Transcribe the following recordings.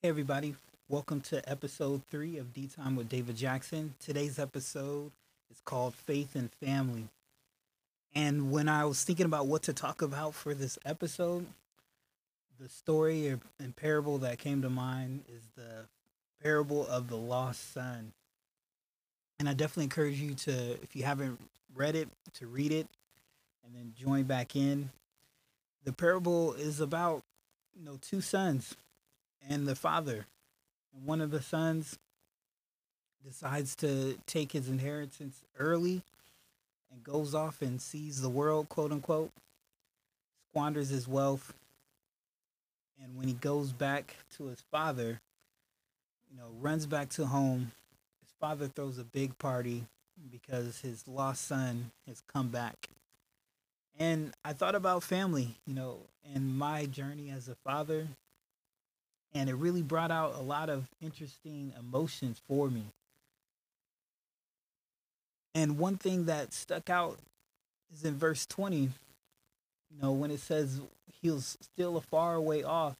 Hey, everybody. Welcome to episode three of D Time with David Jackson. Today's episode is called Faith and Family. And when I was thinking about what to talk about for this episode, the story or- and parable that came to mind is the parable of the lost son. And I definitely encourage you to, if you haven't read it, to read it and then join back in. The parable is about, you know, two sons and the father. And one of the sons decides to take his inheritance early and goes off and sees the world, quote unquote, squanders his wealth. And when he goes back to his father, you know, runs back to home, his father throws a big party because his lost son has come back. And I thought about family, you know, and my journey as a father and it really brought out a lot of interesting emotions for me. And one thing that stuck out is in verse 20, you know, when it says he was still a far way off,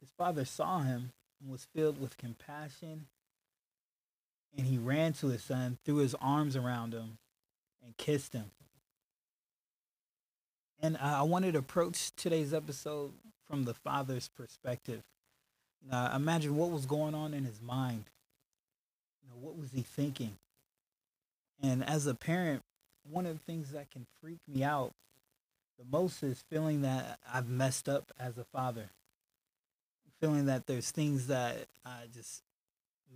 his father saw him and was filled with compassion. And he ran to his son, threw his arms around him, and kissed him. And uh, I wanted to approach today's episode from the father's perspective. Uh, imagine what was going on in his mind. You know, what was he thinking? And as a parent, one of the things that can freak me out the most is feeling that I've messed up as a father. Feeling that there's things that I just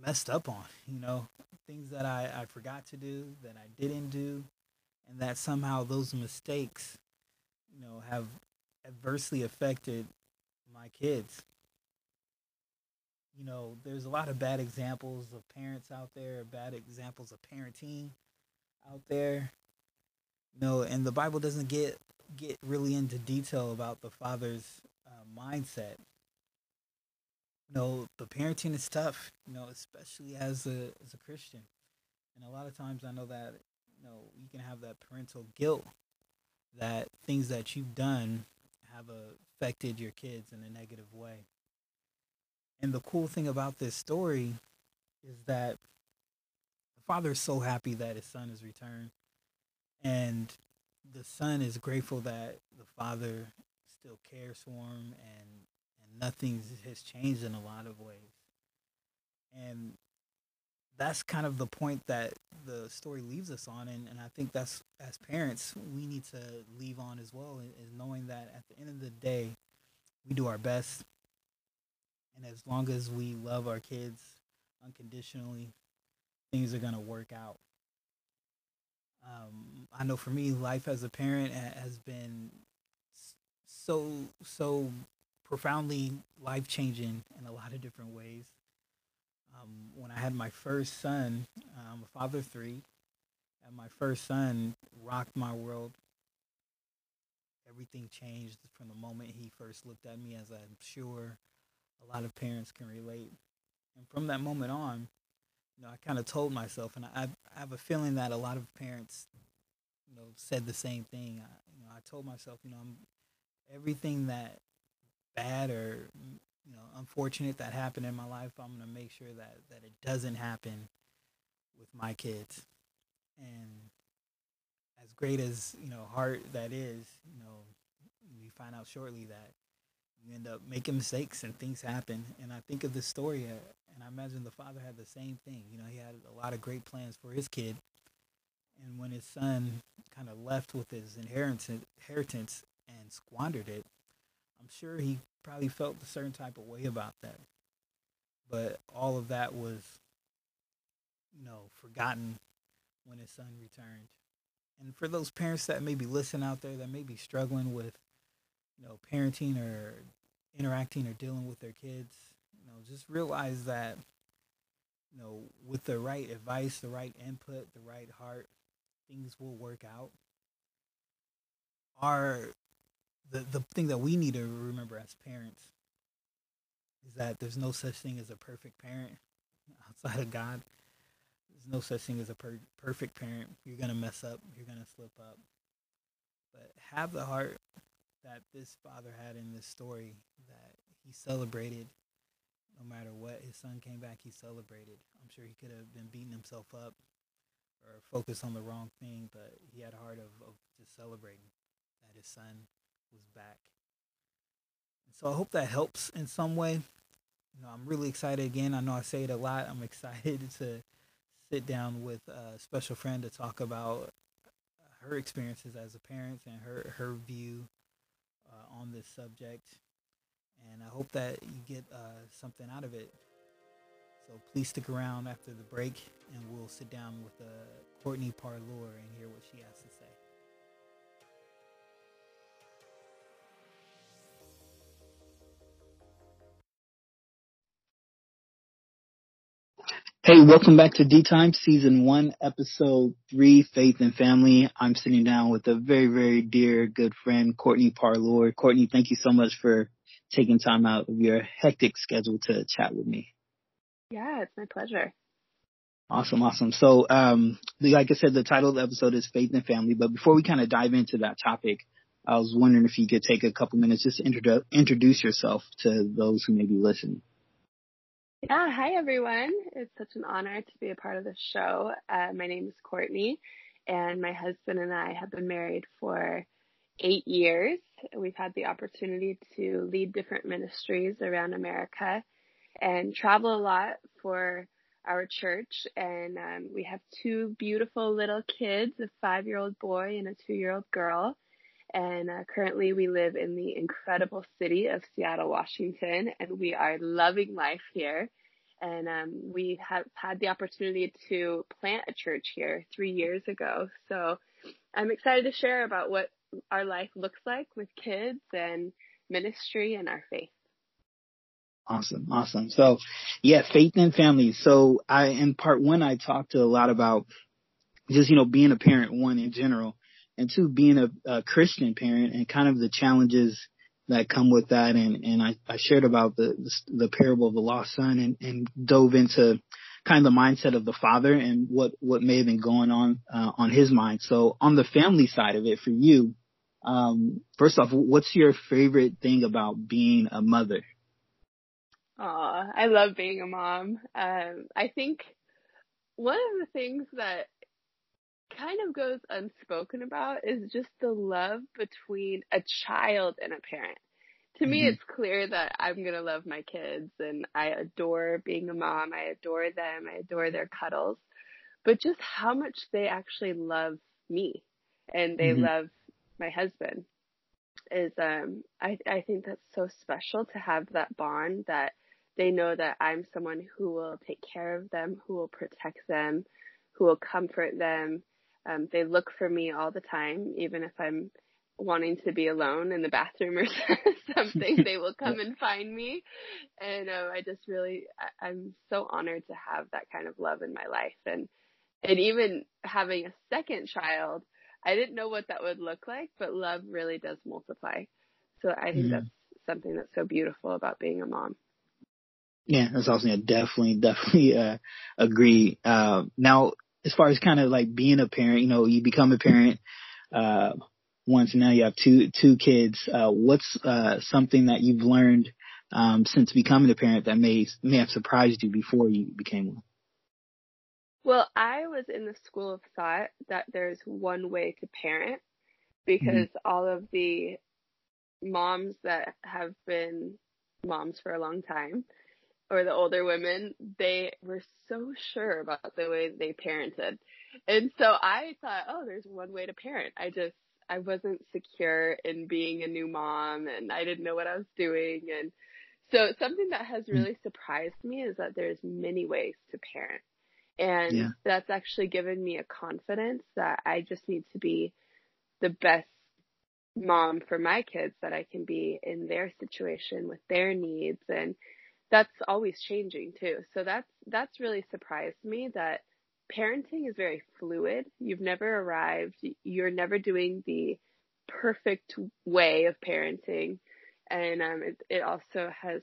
messed up on, you know, things that I, I forgot to do, that I didn't do, and that somehow those mistakes, you know, have adversely affected my kids you know, there's a lot of bad examples of parents out there, bad examples of parenting out there. You know, and the Bible doesn't get get really into detail about the father's uh, mindset. You know, the parenting is tough. You know, especially as a as a Christian, and a lot of times I know that you know you can have that parental guilt that things that you've done have affected your kids in a negative way. And the cool thing about this story is that the father is so happy that his son has returned. And the son is grateful that the father still cares for him and, and nothing has changed in a lot of ways. And that's kind of the point that the story leaves us on. And, and I think that's, as parents, we need to leave on as well, is knowing that at the end of the day, we do our best and as long as we love our kids unconditionally, things are going to work out. Um, I know for me, life as a parent has been so, so profoundly life changing in a lot of different ways. Um, when I had my first son, I'm a father three, and my first son rocked my world. Everything changed from the moment he first looked at me, as I'm sure a lot of parents can relate. And from that moment on, you know, I kind of told myself, and I, I have a feeling that a lot of parents, you know, said the same thing. I, you know, I told myself, you know, I'm, everything that bad or you know unfortunate that happened in my life, I'm gonna make sure that that it doesn't happen with my kids. And as great as you know heart that is, you know, we find out shortly that you end up making mistakes and things happen. And I think of this story, uh, and I imagine the father had the same thing. You know, he had a lot of great plans for his kid. And when his son kind of left with his inheritance, inheritance and squandered it, I'm sure he probably felt a certain type of way about that. But all of that was, you know, forgotten when his son returned. And for those parents that maybe listen out there that may be struggling with, you know, parenting or interacting or dealing with their kids, you know, just realize that, you know, with the right advice, the right input, the right heart, things will work out. Our the the thing that we need to remember as parents is that there's no such thing as a perfect parent outside of God. There's no such thing as a per- perfect parent. You're gonna mess up. You're gonna slip up. But have the heart that this father had in this story that he celebrated no matter what, his son came back, he celebrated. I'm sure he could have been beating himself up or focused on the wrong thing, but he had a heart of, of just celebrating that his son was back. And so I hope that helps in some way. You know, I'm really excited again. I know I say it a lot. I'm excited to sit down with a special friend to talk about her experiences as a parent and her her view on this subject. And I hope that you get uh, something out of it. So please stick around after the break, and we'll sit down with uh, Courtney Parlour and hear what she has to say. Hey, welcome back to D Time, Season 1, Episode 3, Faith and Family. I'm sitting down with a very, very dear, good friend, Courtney Parlour. Courtney, thank you so much for taking time out of your hectic schedule to chat with me. Yeah, it's my pleasure. Awesome, awesome. So, um, like I said, the title of the episode is Faith and Family. But before we kind of dive into that topic, I was wondering if you could take a couple minutes just to introdu- introduce yourself to those who may be listening. Yeah, hi everyone. It's such an honor to be a part of the show. Uh, my name is Courtney, and my husband and I have been married for eight years. We've had the opportunity to lead different ministries around America and travel a lot for our church. And um, we have two beautiful little kids a five year old boy and a two year old girl. And uh, currently, we live in the incredible city of Seattle, Washington, and we are loving life here. And um, we have had the opportunity to plant a church here three years ago. So I'm excited to share about what our life looks like with kids and ministry and our faith. Awesome, awesome. So, yeah, faith and family. So, I in part one, I talked a lot about just you know being a parent, one in general, and two, being a, a Christian parent and kind of the challenges that come with that. And, and I, I shared about the, the, parable of the lost son and, and dove into kind of the mindset of the father and what, what may have been going on, uh, on his mind. So on the family side of it for you, um, first off, what's your favorite thing about being a mother? Aw, I love being a mom. Um, I think one of the things that kind of goes unspoken about is just the love between a child and a parent. To mm-hmm. me, it's clear that I'm going to love my kids and I adore being a mom. I adore them. I adore their cuddles, but just how much they actually love me and they mm-hmm. love my husband is, um, I, I think that's so special to have that bond that they know that I'm someone who will take care of them, who will protect them, who will comfort them, um, they look for me all the time, even if I'm wanting to be alone in the bathroom or something. they will come and find me, and uh, I just really, I, I'm so honored to have that kind of love in my life, and and even having a second child, I didn't know what that would look like, but love really does multiply. So I think mm-hmm. that's something that's so beautiful about being a mom. Yeah, that's awesome. I definitely, definitely uh, agree. Uh, now, as far as kind of like being a parent, you know, you become a parent uh, once, and now you have two two kids. Uh, what's uh, something that you've learned um, since becoming a parent that may may have surprised you before you became one? Well, I was in the school of thought that there's one way to parent because mm-hmm. all of the moms that have been moms for a long time or the older women, they were so sure about the way they parented. And so I thought, oh, there's one way to parent. I just, I wasn't secure in being a new mom and I didn't know what I was doing. And so something that has hmm. really surprised me is that there's many ways to parent. And yeah. that's actually given me a confidence that I just need to be the best mom for my kids that I can be in their situation with their needs and that's always changing too. So that's that's really surprised me that parenting is very fluid. You've never arrived. You're never doing the perfect way of parenting, and um, it, it also has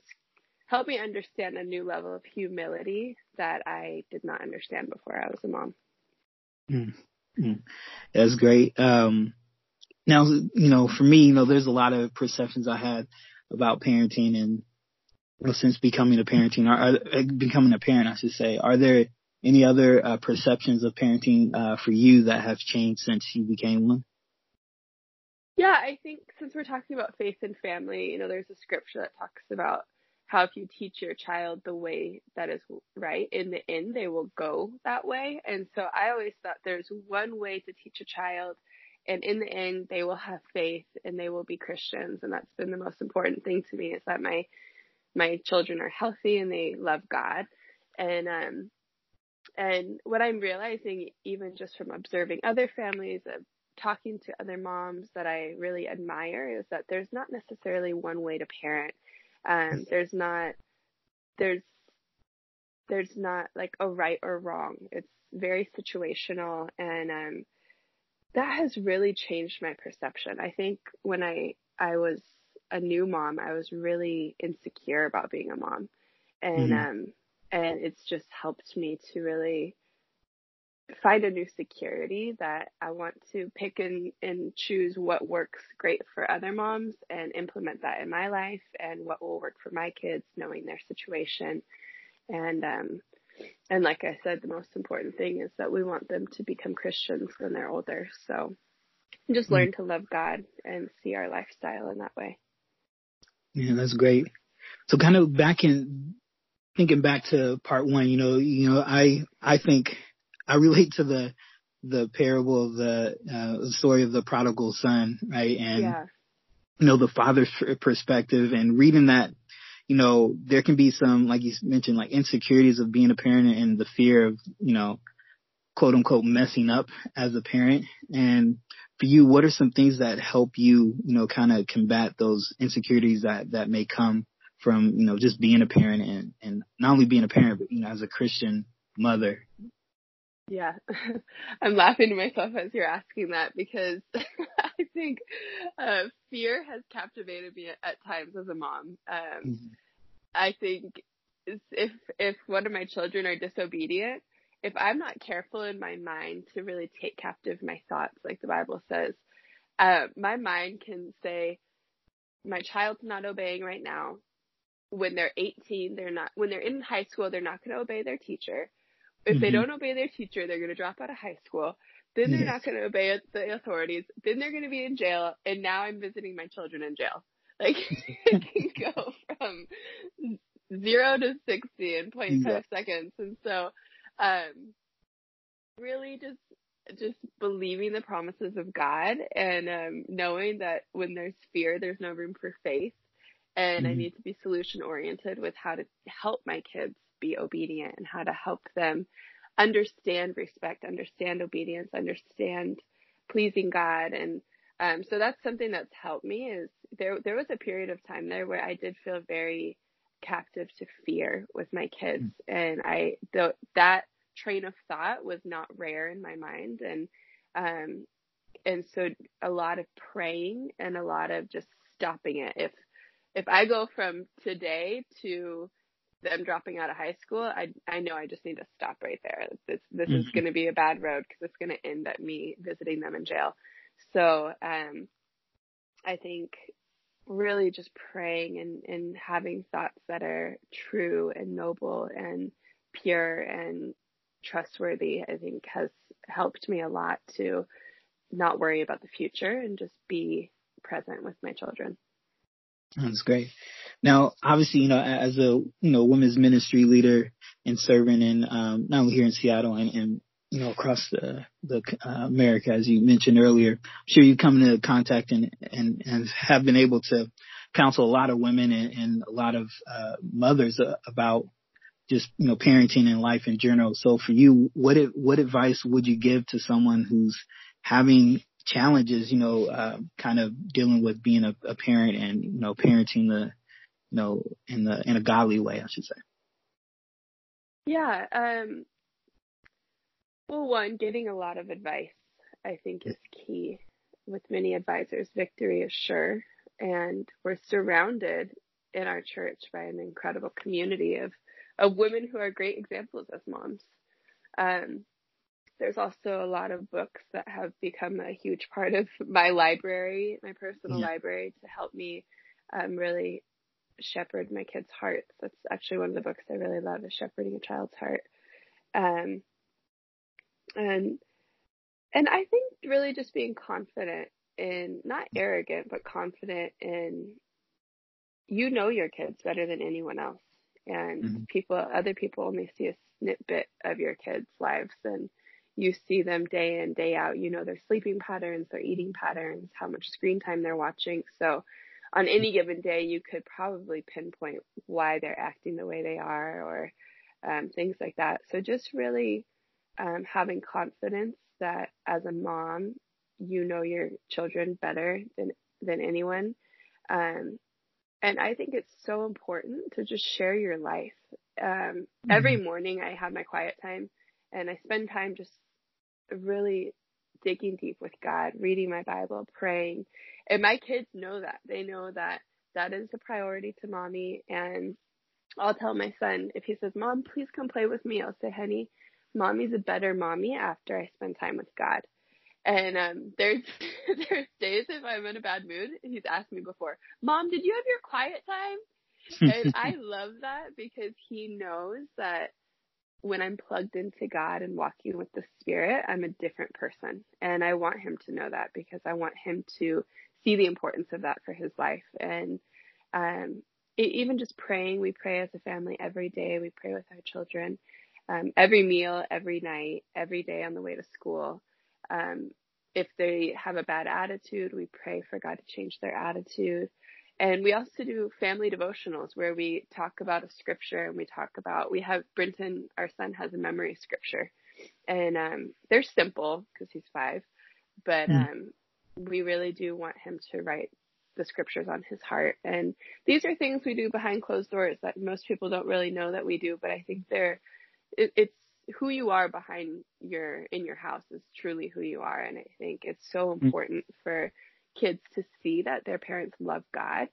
helped me understand a new level of humility that I did not understand before I was a mom. Mm-hmm. That's great. Um, now, you know, for me, you know, there's a lot of perceptions I had about parenting and since becoming a parenting, uh, becoming a parent, I should say, are there any other uh, perceptions of parenting uh, for you that have changed since you became one? Yeah, I think since we're talking about faith and family, you know, there's a scripture that talks about how if you teach your child the way that is right, in the end, they will go that way. And so I always thought there's one way to teach a child, and in the end, they will have faith and they will be Christians. And that's been the most important thing to me is that my my children are healthy and they love God. And um and what I'm realizing, even just from observing other families, of talking to other moms that I really admire, is that there's not necessarily one way to parent. Um, there's not, there's, there's not like a right or wrong. It's very situational, and um, that has really changed my perception. I think when I I was a new mom, I was really insecure about being a mom, and mm-hmm. um, and it's just helped me to really find a new security that I want to pick and, and choose what works great for other moms and implement that in my life and what will work for my kids knowing their situation. And um and like I said, the most important thing is that we want them to become Christians when they're older. So just learn to love God and see our lifestyle in that way. Yeah, that's great. So kind of back in thinking back to part one, you know, you know, I I think I relate to the the parable of the uh, the story of the prodigal son, right? And yeah. you know the father's perspective and reading that, you know, there can be some like you mentioned like insecurities of being a parent and the fear of you know, quote unquote messing up as a parent. And for you, what are some things that help you, you know, kind of combat those insecurities that that may come from you know just being a parent and and not only being a parent but you know as a Christian mother yeah, I'm laughing to myself as you're asking that because I think uh, fear has captivated me at, at, times as a mom. Um, mm-hmm. I think if if one of my children are disobedient, if I'm not careful in my mind to really take captive my thoughts, like the Bible says, uh, my mind can say, "My child's not obeying right now." When they're 18, they're not. When they're in high school, they're not going to obey their teacher if mm-hmm. they don't obey their teacher, they're going to drop out of high school. Then they're yes. not going to obey the authorities. Then they're going to be in jail. And now I'm visiting my children in jail. Like it can go from zero to 60 in 0.5 yeah. seconds. And so, um, really just, just believing the promises of God and, um, knowing that when there's fear, there's no room for faith. And mm-hmm. I need to be solution oriented with how to help my kids be obedient and how to help them understand respect, understand obedience, understand pleasing God. And um, so that's something that's helped me is there there was a period of time there where I did feel very captive to fear with my kids mm. and I the, that train of thought was not rare in my mind and um and so a lot of praying and a lot of just stopping it if if I go from today to them dropping out of high school, I I know I just need to stop right there. This this mm-hmm. is going to be a bad road because it's going to end at me visiting them in jail. So um, I think really just praying and and having thoughts that are true and noble and pure and trustworthy, I think has helped me a lot to not worry about the future and just be present with my children. That's great. Now, obviously, you know, as a you know women's ministry leader and servant in um, not only here in Seattle and, and you know across the the uh, America, as you mentioned earlier, I'm sure you come into contact and and and have been able to counsel a lot of women and, and a lot of uh, mothers uh, about just you know parenting and life in general. So for you, what what advice would you give to someone who's having challenges, you know, uh, kind of dealing with being a, a parent and, you know, parenting the, you know, in the, in a godly way, I should say. Yeah. Um, well, one, getting a lot of advice, I think is key. With many advisors, victory is sure. And we're surrounded in our church by an incredible community of, of women who are great examples as moms. Um, there's also a lot of books that have become a huge part of my library, my personal yeah. library, to help me um, really shepherd my kids' hearts. That's actually one of the books I really love is Shepherding a Child's Heart. Um, and and I think really just being confident in not arrogant, but confident in you know your kids better than anyone else. And mm-hmm. people other people only see a snippet of your kids' lives and you see them day in, day out. You know their sleeping patterns, their eating patterns, how much screen time they're watching. So on any given day, you could probably pinpoint why they're acting the way they are or um, things like that. So just really um, having confidence that as a mom, you know your children better than than anyone. Um, and I think it's so important to just share your life. Um, mm-hmm. Every morning, I have my quiet time, and I spend time just really digging deep with God, reading my Bible, praying. And my kids know that. They know that that is a priority to mommy. And I'll tell my son if he says, "Mom, please come play with me," I'll say, "Honey." Mommy's a better mommy after I spend time with God. And um, there's there's days if I'm in a bad mood, he's asked me before, Mom, did you have your quiet time? and I love that because he knows that when I'm plugged into God and walking with the Spirit, I'm a different person. And I want him to know that because I want him to see the importance of that for his life. And um, even just praying, we pray as a family every day. We pray with our children um, every meal, every night, every day on the way to school. Um, if they have a bad attitude, we pray for God to change their attitude. And we also do family devotionals where we talk about a scripture and we talk about, we have Brinton, our son has a memory scripture and, um, they're simple because he's five, but, mm. um, we really do want him to write the scriptures on his heart. And these are things we do behind closed doors that most people don't really know that we do, but I think they're it, it's who you are behind your in your house is truly who you are. And i think it's so mm. important for kids to see that their parents love god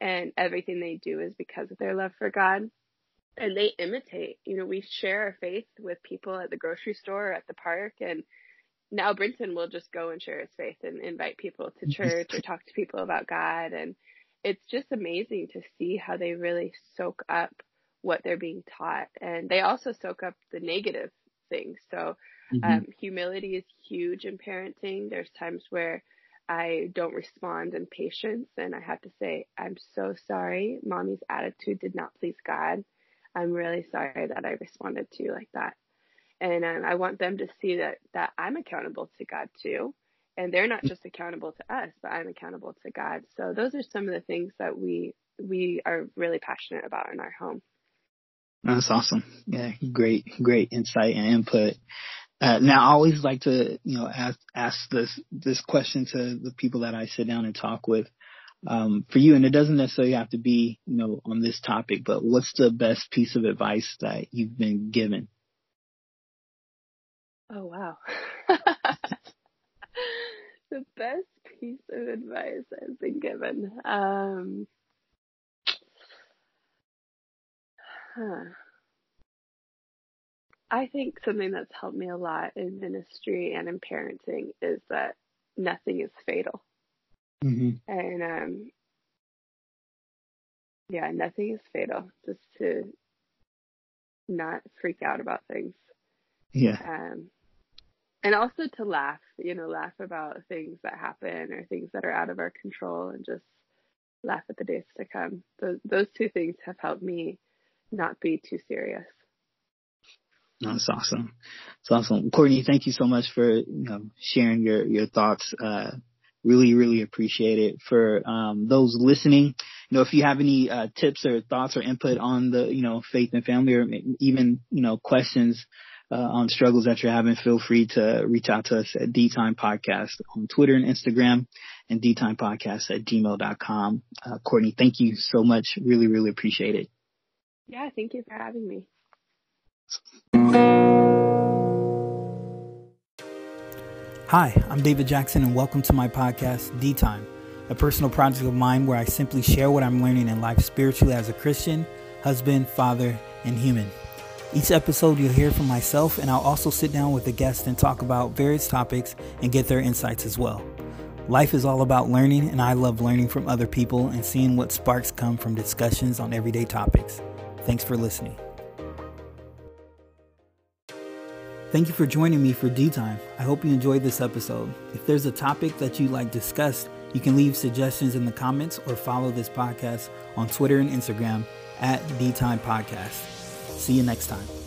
and everything they do is because of their love for god. And they imitate you know we share our faith with people at the grocery store or at the park and now brenton will just go and share his faith and invite people to church or talk to people about god. And it's just amazing to see how they really soak up what they're being taught. And they also soak up the negative things. So, mm-hmm. um, humility is huge in parenting. There's times where I don't respond in patience and I have to say, I'm so sorry. Mommy's attitude did not please God. I'm really sorry that I responded to you like that. And um, I want them to see that, that I'm accountable to God too. And they're not just accountable to us, but I'm accountable to God. So those are some of the things that we, we are really passionate about in our home. That's awesome. Yeah, great, great insight and input. Uh, now, I always like to, you know, ask ask this this question to the people that I sit down and talk with. Um, for you, and it doesn't necessarily have to be, you know, on this topic, but what's the best piece of advice that you've been given? Oh wow. the best piece of advice I've been given. Um, Huh. I think something that's helped me a lot in ministry and in parenting is that nothing is fatal. Mm-hmm. And um, yeah, nothing is fatal. Just to not freak out about things. Yeah. Um, and also to laugh, you know, laugh about things that happen or things that are out of our control and just laugh at the days to come. Those, those two things have helped me not be too serious. That's awesome. That's awesome. Courtney, thank you so much for, you know, sharing your, your thoughts. Uh, really, really appreciate it. For, um, those listening, you know, if you have any, uh, tips or thoughts or input on the, you know, faith and family or even, you know, questions, uh, on struggles that you're having, feel free to reach out to us at D Time Podcast on Twitter and Instagram and D Time Podcast at gmail.com. Uh, Courtney, thank you so much. Really, really appreciate it. Yeah, thank you for having me. Hi, I'm David Jackson, and welcome to my podcast, D Time, a personal project of mine where I simply share what I'm learning in life spiritually as a Christian, husband, father, and human. Each episode, you'll hear from myself, and I'll also sit down with a guest and talk about various topics and get their insights as well. Life is all about learning, and I love learning from other people and seeing what sparks come from discussions on everyday topics. Thanks for listening. Thank you for joining me for D Time. I hope you enjoyed this episode. If there's a topic that you'd like discussed, you can leave suggestions in the comments or follow this podcast on Twitter and Instagram at D Time Podcast. See you next time.